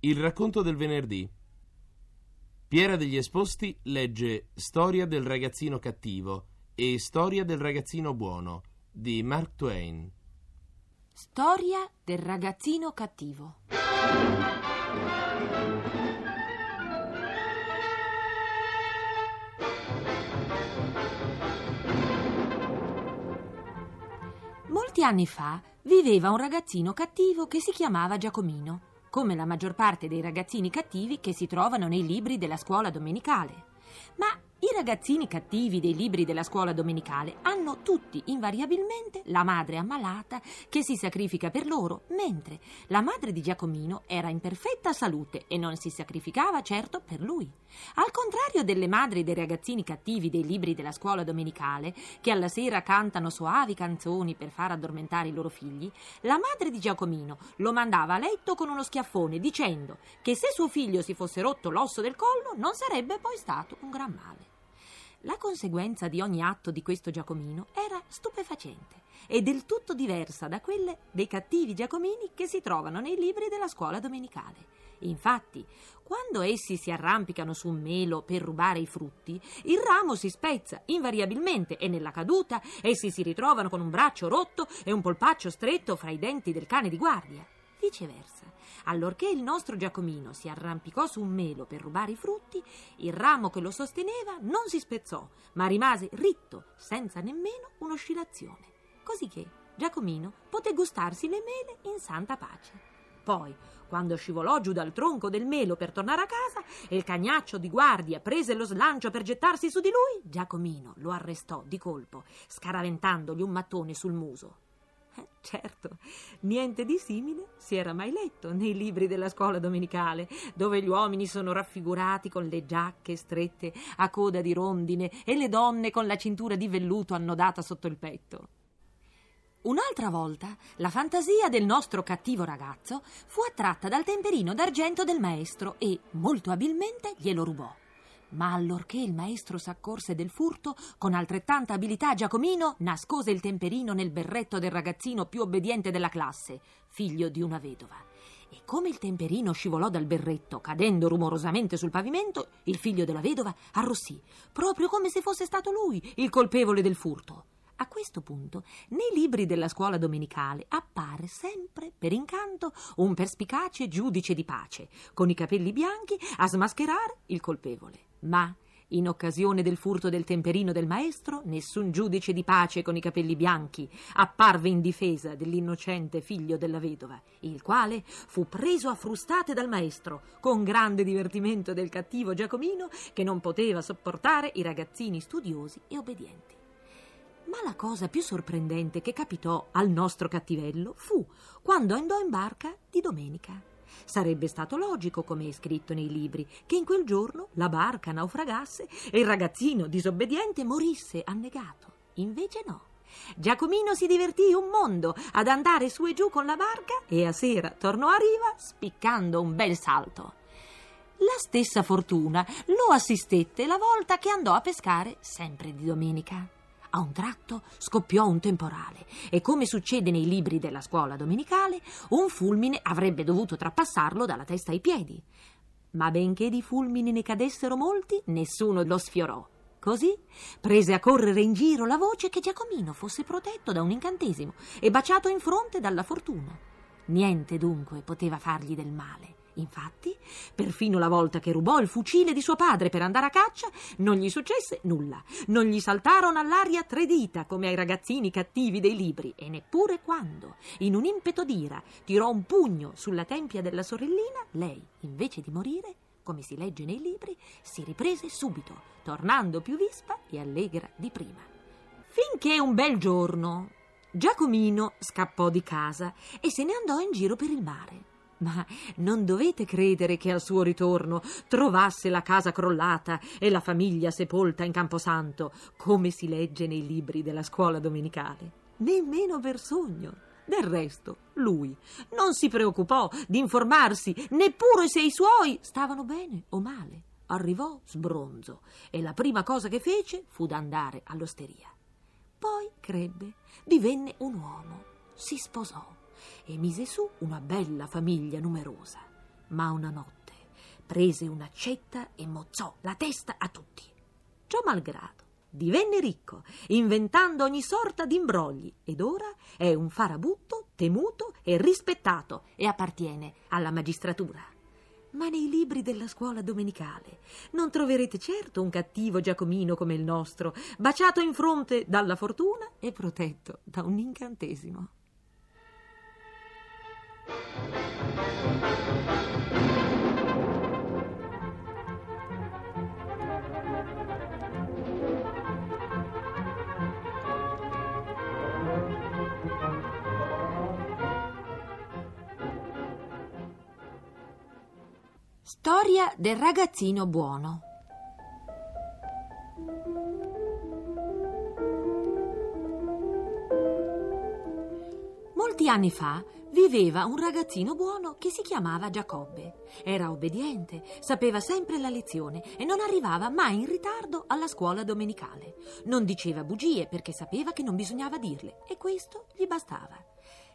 Il racconto del venerdì. Piera degli Esposti legge Storia del ragazzino cattivo e Storia del ragazzino buono di Mark Twain. Storia del ragazzino cattivo. Molti anni fa viveva un ragazzino cattivo che si chiamava Giacomino come la maggior parte dei ragazzini cattivi che si trovano nei libri della scuola domenicale. Ma ragazzini cattivi dei libri della scuola domenicale hanno tutti invariabilmente la madre ammalata che si sacrifica per loro, mentre la madre di Giacomino era in perfetta salute e non si sacrificava certo per lui. Al contrario delle madri dei ragazzini cattivi dei libri della scuola domenicale, che alla sera cantano soavi canzoni per far addormentare i loro figli, la madre di Giacomino lo mandava a letto con uno schiaffone dicendo che se suo figlio si fosse rotto l'osso del collo non sarebbe poi stato un gran male. La conseguenza di ogni atto di questo Giacomino era stupefacente e del tutto diversa da quelle dei cattivi Giacomini che si trovano nei libri della scuola domenicale. Infatti, quando essi si arrampicano su un melo per rubare i frutti, il ramo si spezza invariabilmente e nella caduta essi si ritrovano con un braccio rotto e un polpaccio stretto fra i denti del cane di guardia. Viceversa, allorché il nostro Giacomino si arrampicò su un melo per rubare i frutti, il ramo che lo sosteneva non si spezzò, ma rimase ritto, senza nemmeno un'oscillazione. Così Giacomino poté gustarsi le mele in santa pace. Poi, quando scivolò giù dal tronco del melo per tornare a casa e il cagnaccio di guardia prese lo slancio per gettarsi su di lui, Giacomino lo arrestò di colpo, scaraventandogli un mattone sul muso. Certo, niente di simile si era mai letto nei libri della scuola domenicale, dove gli uomini sono raffigurati con le giacche strette a coda di rondine e le donne con la cintura di velluto annodata sotto il petto. Un'altra volta la fantasia del nostro cattivo ragazzo fu attratta dal temperino d'argento del maestro e molto abilmente glielo rubò. Ma allorché il maestro s'accorse del furto, con altrettanta abilità Giacomino nascose il temperino nel berretto del ragazzino più obbediente della classe, figlio di una vedova. E come il temperino scivolò dal berretto, cadendo rumorosamente sul pavimento, il figlio della vedova arrossì, proprio come se fosse stato lui il colpevole del furto. A questo punto, nei libri della scuola domenicale appare sempre, per incanto, un perspicace giudice di pace, con i capelli bianchi, a smascherare il colpevole. Ma, in occasione del furto del temperino del maestro, nessun giudice di pace con i capelli bianchi apparve in difesa dell'innocente figlio della vedova, il quale fu preso a frustate dal maestro, con grande divertimento del cattivo Giacomino che non poteva sopportare i ragazzini studiosi e obbedienti. Ma la cosa più sorprendente che capitò al nostro cattivello fu quando andò in barca di domenica. Sarebbe stato logico, come è scritto nei libri, che in quel giorno la barca naufragasse e il ragazzino disobbediente morisse annegato. Invece no. Giacomino si divertì un mondo ad andare su e giù con la barca e a sera tornò a riva spiccando un bel salto. La stessa fortuna lo assistette la volta che andò a pescare sempre di domenica. A un tratto scoppiò un temporale e, come succede nei libri della scuola domenicale, un fulmine avrebbe dovuto trapassarlo dalla testa ai piedi. Ma benché di fulmini ne cadessero molti, nessuno lo sfiorò. Così prese a correre in giro la voce che Giacomino fosse protetto da un incantesimo e baciato in fronte dalla fortuna. Niente dunque poteva fargli del male. Infatti, perfino la volta che rubò il fucile di suo padre per andare a caccia, non gli successe nulla. Non gli saltarono all'aria tre dita come ai ragazzini cattivi dei libri, e neppure quando, in un impeto d'ira, tirò un pugno sulla tempia della sorellina, lei, invece di morire, come si legge nei libri, si riprese subito, tornando più vispa e allegra di prima. Finché un bel giorno Giacomino scappò di casa e se ne andò in giro per il mare. Ma non dovete credere che al suo ritorno trovasse la casa crollata e la famiglia sepolta in Camposanto, come si legge nei libri della scuola domenicale. Nemmeno per sogno. Del resto, lui non si preoccupò di informarsi neppure se i suoi stavano bene o male. Arrivò sbronzo e la prima cosa che fece fu d'andare all'osteria. Poi crebbe, divenne un uomo, si sposò e mise su una bella famiglia numerosa. Ma una notte prese un'accetta e mozzò la testa a tutti. Ciò malgrado, divenne ricco, inventando ogni sorta di imbrogli ed ora è un farabutto temuto e rispettato e appartiene alla magistratura. Ma nei libri della scuola domenicale non troverete certo un cattivo Giacomino come il nostro, baciato in fronte dalla fortuna e protetto da un incantesimo. Storia del ragazzino buono. Molti anni fa viveva un ragazzino buono che si chiamava Giacobbe. Era obbediente, sapeva sempre la lezione e non arrivava mai in ritardo alla scuola domenicale. Non diceva bugie perché sapeva che non bisognava dirle e questo gli bastava.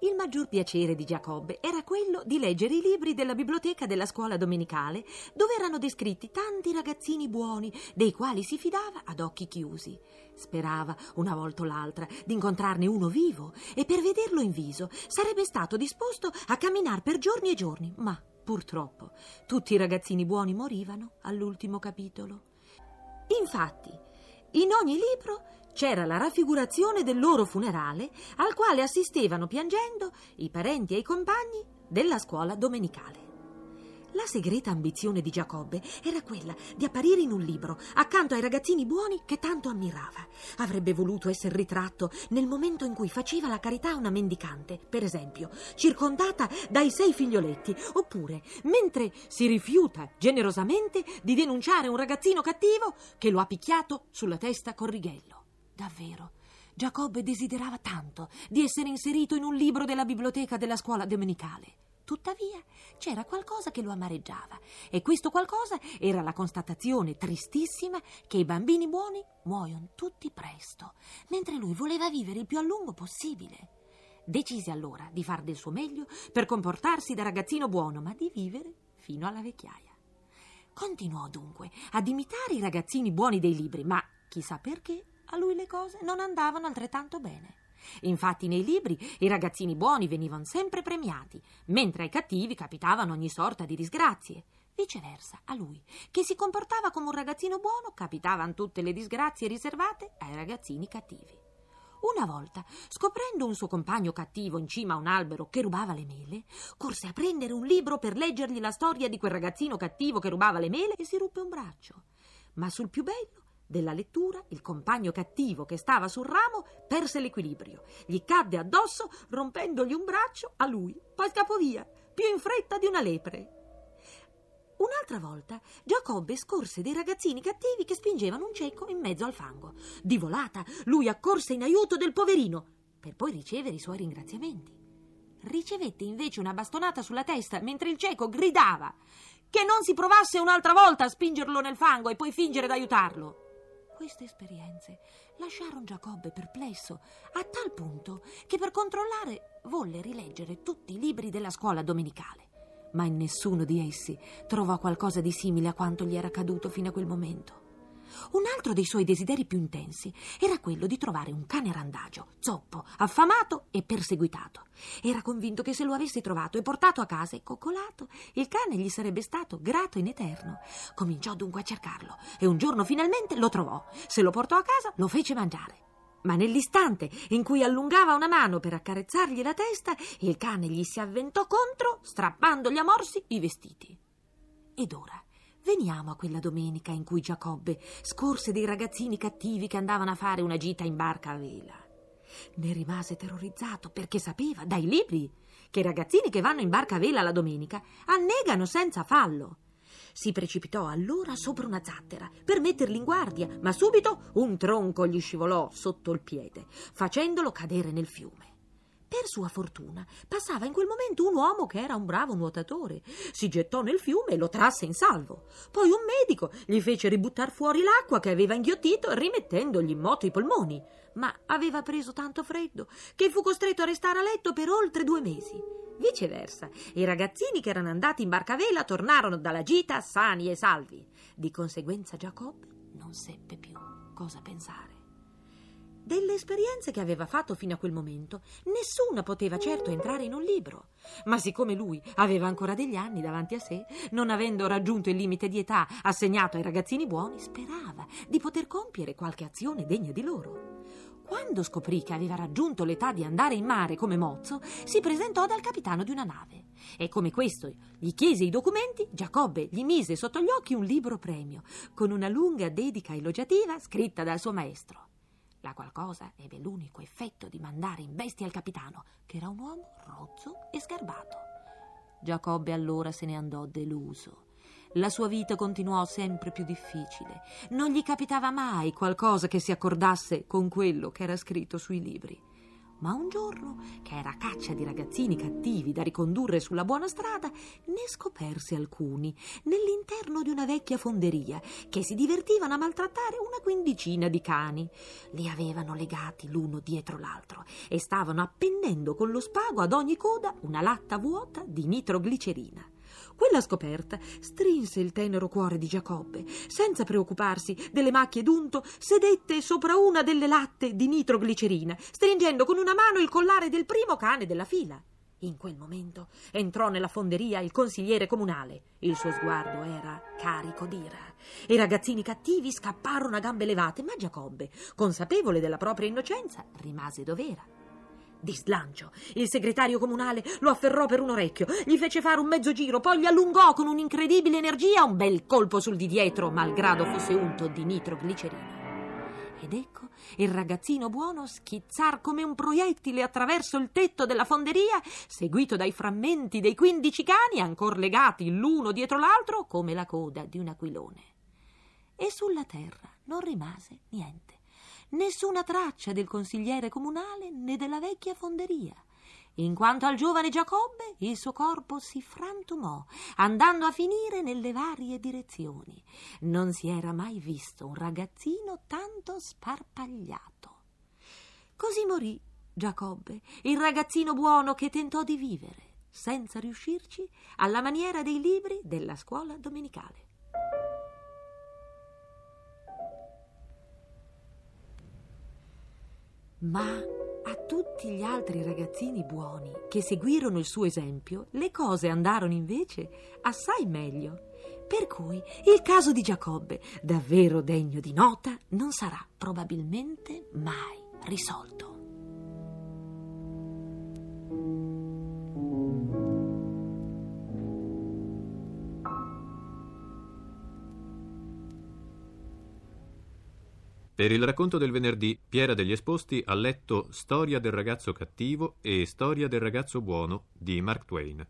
Il maggior piacere di Giacobbe era quello di leggere i libri della biblioteca della scuola domenicale, dove erano descritti tanti ragazzini buoni, dei quali si fidava ad occhi chiusi. Sperava, una volta o l'altra, di incontrarne uno vivo, e per vederlo in viso sarebbe stato disposto a camminare per giorni e giorni, ma purtroppo tutti i ragazzini buoni morivano all'ultimo capitolo. Infatti, in ogni libro c'era la raffigurazione del loro funerale al quale assistevano piangendo i parenti e i compagni della scuola domenicale. La segreta ambizione di Giacobbe era quella di apparire in un libro accanto ai ragazzini buoni che tanto ammirava. Avrebbe voluto essere ritratto nel momento in cui faceva la carità a una mendicante, per esempio, circondata dai sei figlioletti, oppure mentre si rifiuta generosamente di denunciare un ragazzino cattivo che lo ha picchiato sulla testa con righello. Davvero, Giacobbe desiderava tanto di essere inserito in un libro della biblioteca della scuola domenicale. Tuttavia c'era qualcosa che lo amareggiava e questo qualcosa era la constatazione tristissima che i bambini buoni muoiono tutti presto, mentre lui voleva vivere il più a lungo possibile. Decise allora di far del suo meglio per comportarsi da ragazzino buono, ma di vivere fino alla vecchiaia. Continuò dunque ad imitare i ragazzini buoni dei libri, ma chissà perché a lui le cose non andavano altrettanto bene. Infatti nei libri i ragazzini buoni venivano sempre premiati, mentre ai cattivi capitavano ogni sorta di disgrazie. Viceversa, a lui, che si comportava come un ragazzino buono, capitavano tutte le disgrazie riservate ai ragazzini cattivi. Una volta, scoprendo un suo compagno cattivo in cima a un albero che rubava le mele, corse a prendere un libro per leggergli la storia di quel ragazzino cattivo che rubava le mele e si ruppe un braccio. Ma sul più bello della lettura, il compagno cattivo che stava sul ramo perse l'equilibrio, gli cadde addosso rompendogli un braccio a lui, poi scappò via, più in fretta di una lepre. Un'altra volta Giacobbe scorse dei ragazzini cattivi che spingevano un cieco in mezzo al fango. Di volata lui accorse in aiuto del poverino, per poi ricevere i suoi ringraziamenti. Ricevette invece una bastonata sulla testa mentre il cieco gridava che non si provasse un'altra volta a spingerlo nel fango e poi fingere d'aiutarlo. Queste esperienze lasciarono Giacobbe perplesso a tal punto che per controllare volle rileggere tutti i libri della scuola domenicale, ma in nessuno di essi trovò qualcosa di simile a quanto gli era accaduto fino a quel momento. Un altro dei suoi desideri più intensi era quello di trovare un cane randagio, zoppo, affamato e perseguitato. Era convinto che se lo avesse trovato e portato a casa e coccolato, il cane gli sarebbe stato grato in eterno. Cominciò dunque a cercarlo e un giorno finalmente lo trovò. Se lo portò a casa, lo fece mangiare. Ma nell'istante in cui allungava una mano per accarezzargli la testa, il cane gli si avventò contro, strappandogli a morsi i vestiti. Ed ora Veniamo a quella domenica in cui Giacobbe scorse dei ragazzini cattivi che andavano a fare una gita in barca a vela. Ne rimase terrorizzato perché sapeva dai libri che i ragazzini che vanno in barca a vela la domenica annegano senza fallo. Si precipitò allora sopra una zattera per metterli in guardia, ma subito un tronco gli scivolò sotto il piede, facendolo cadere nel fiume. Per sua fortuna passava in quel momento un uomo che era un bravo nuotatore. Si gettò nel fiume e lo trasse in salvo. Poi un medico gli fece ributtar fuori l'acqua che aveva inghiottito rimettendogli in moto i polmoni. Ma aveva preso tanto freddo che fu costretto a restare a letto per oltre due mesi. Viceversa, i ragazzini che erano andati in barcavela tornarono dalla gita sani e salvi. Di conseguenza Giacobbe non seppe più cosa pensare. Delle esperienze che aveva fatto fino a quel momento, nessuna poteva certo entrare in un libro. Ma siccome lui aveva ancora degli anni davanti a sé, non avendo raggiunto il limite di età assegnato ai ragazzini buoni, sperava di poter compiere qualche azione degna di loro. Quando scoprì che aveva raggiunto l'età di andare in mare come mozzo, si presentò dal capitano di una nave. E come questo gli chiese i documenti, Giacobbe gli mise sotto gli occhi un libro premio, con una lunga dedica elogiativa scritta dal suo maestro. La qualcosa ebbe l'unico effetto di mandare in bestia il capitano, che era un uomo rozzo e sgarbato. Giacobbe allora se ne andò deluso. La sua vita continuò sempre più difficile. Non gli capitava mai qualcosa che si accordasse con quello che era scritto sui libri. Ma un giorno, che era caccia di ragazzini cattivi da ricondurre sulla buona strada, ne scoperse alcuni nell'interno di una vecchia fonderia che si divertivano a maltrattare una quindicina di cani. Li avevano legati l'uno dietro l'altro e stavano appendendo con lo spago ad ogni coda una latta vuota di nitroglicerina. Quella scoperta strinse il tenero cuore di Giacobbe. Senza preoccuparsi delle macchie d'unto, sedette sopra una delle latte di nitroglicerina, stringendo con una mano il collare del primo cane della fila. In quel momento entrò nella fonderia il consigliere comunale. Il suo sguardo era carico d'ira. I ragazzini cattivi scapparono a gambe levate, ma Giacobbe, consapevole della propria innocenza, rimase dov'era di slancio. Il segretario comunale lo afferrò per un orecchio, gli fece fare un mezzo giro, poi gli allungò con un'incredibile energia un bel colpo sul di dietro, malgrado fosse unto di nitroglicerina. Ed ecco il ragazzino buono schizzar come un proiettile attraverso il tetto della fonderia, seguito dai frammenti dei quindici cani, ancor legati l'uno dietro l'altro come la coda di un aquilone. E sulla terra non rimase niente nessuna traccia del consigliere comunale né della vecchia fonderia. In quanto al giovane Giacobbe, il suo corpo si frantumò, andando a finire nelle varie direzioni. Non si era mai visto un ragazzino tanto sparpagliato. Così morì Giacobbe, il ragazzino buono che tentò di vivere, senza riuscirci, alla maniera dei libri della scuola domenicale. Ma a tutti gli altri ragazzini buoni che seguirono il suo esempio, le cose andarono invece assai meglio. Per cui il caso di Giacobbe, davvero degno di nota, non sarà probabilmente mai risolto. Per il racconto del venerdì, Piera degli Esposti ha letto Storia del ragazzo cattivo e Storia del ragazzo buono di Mark Twain.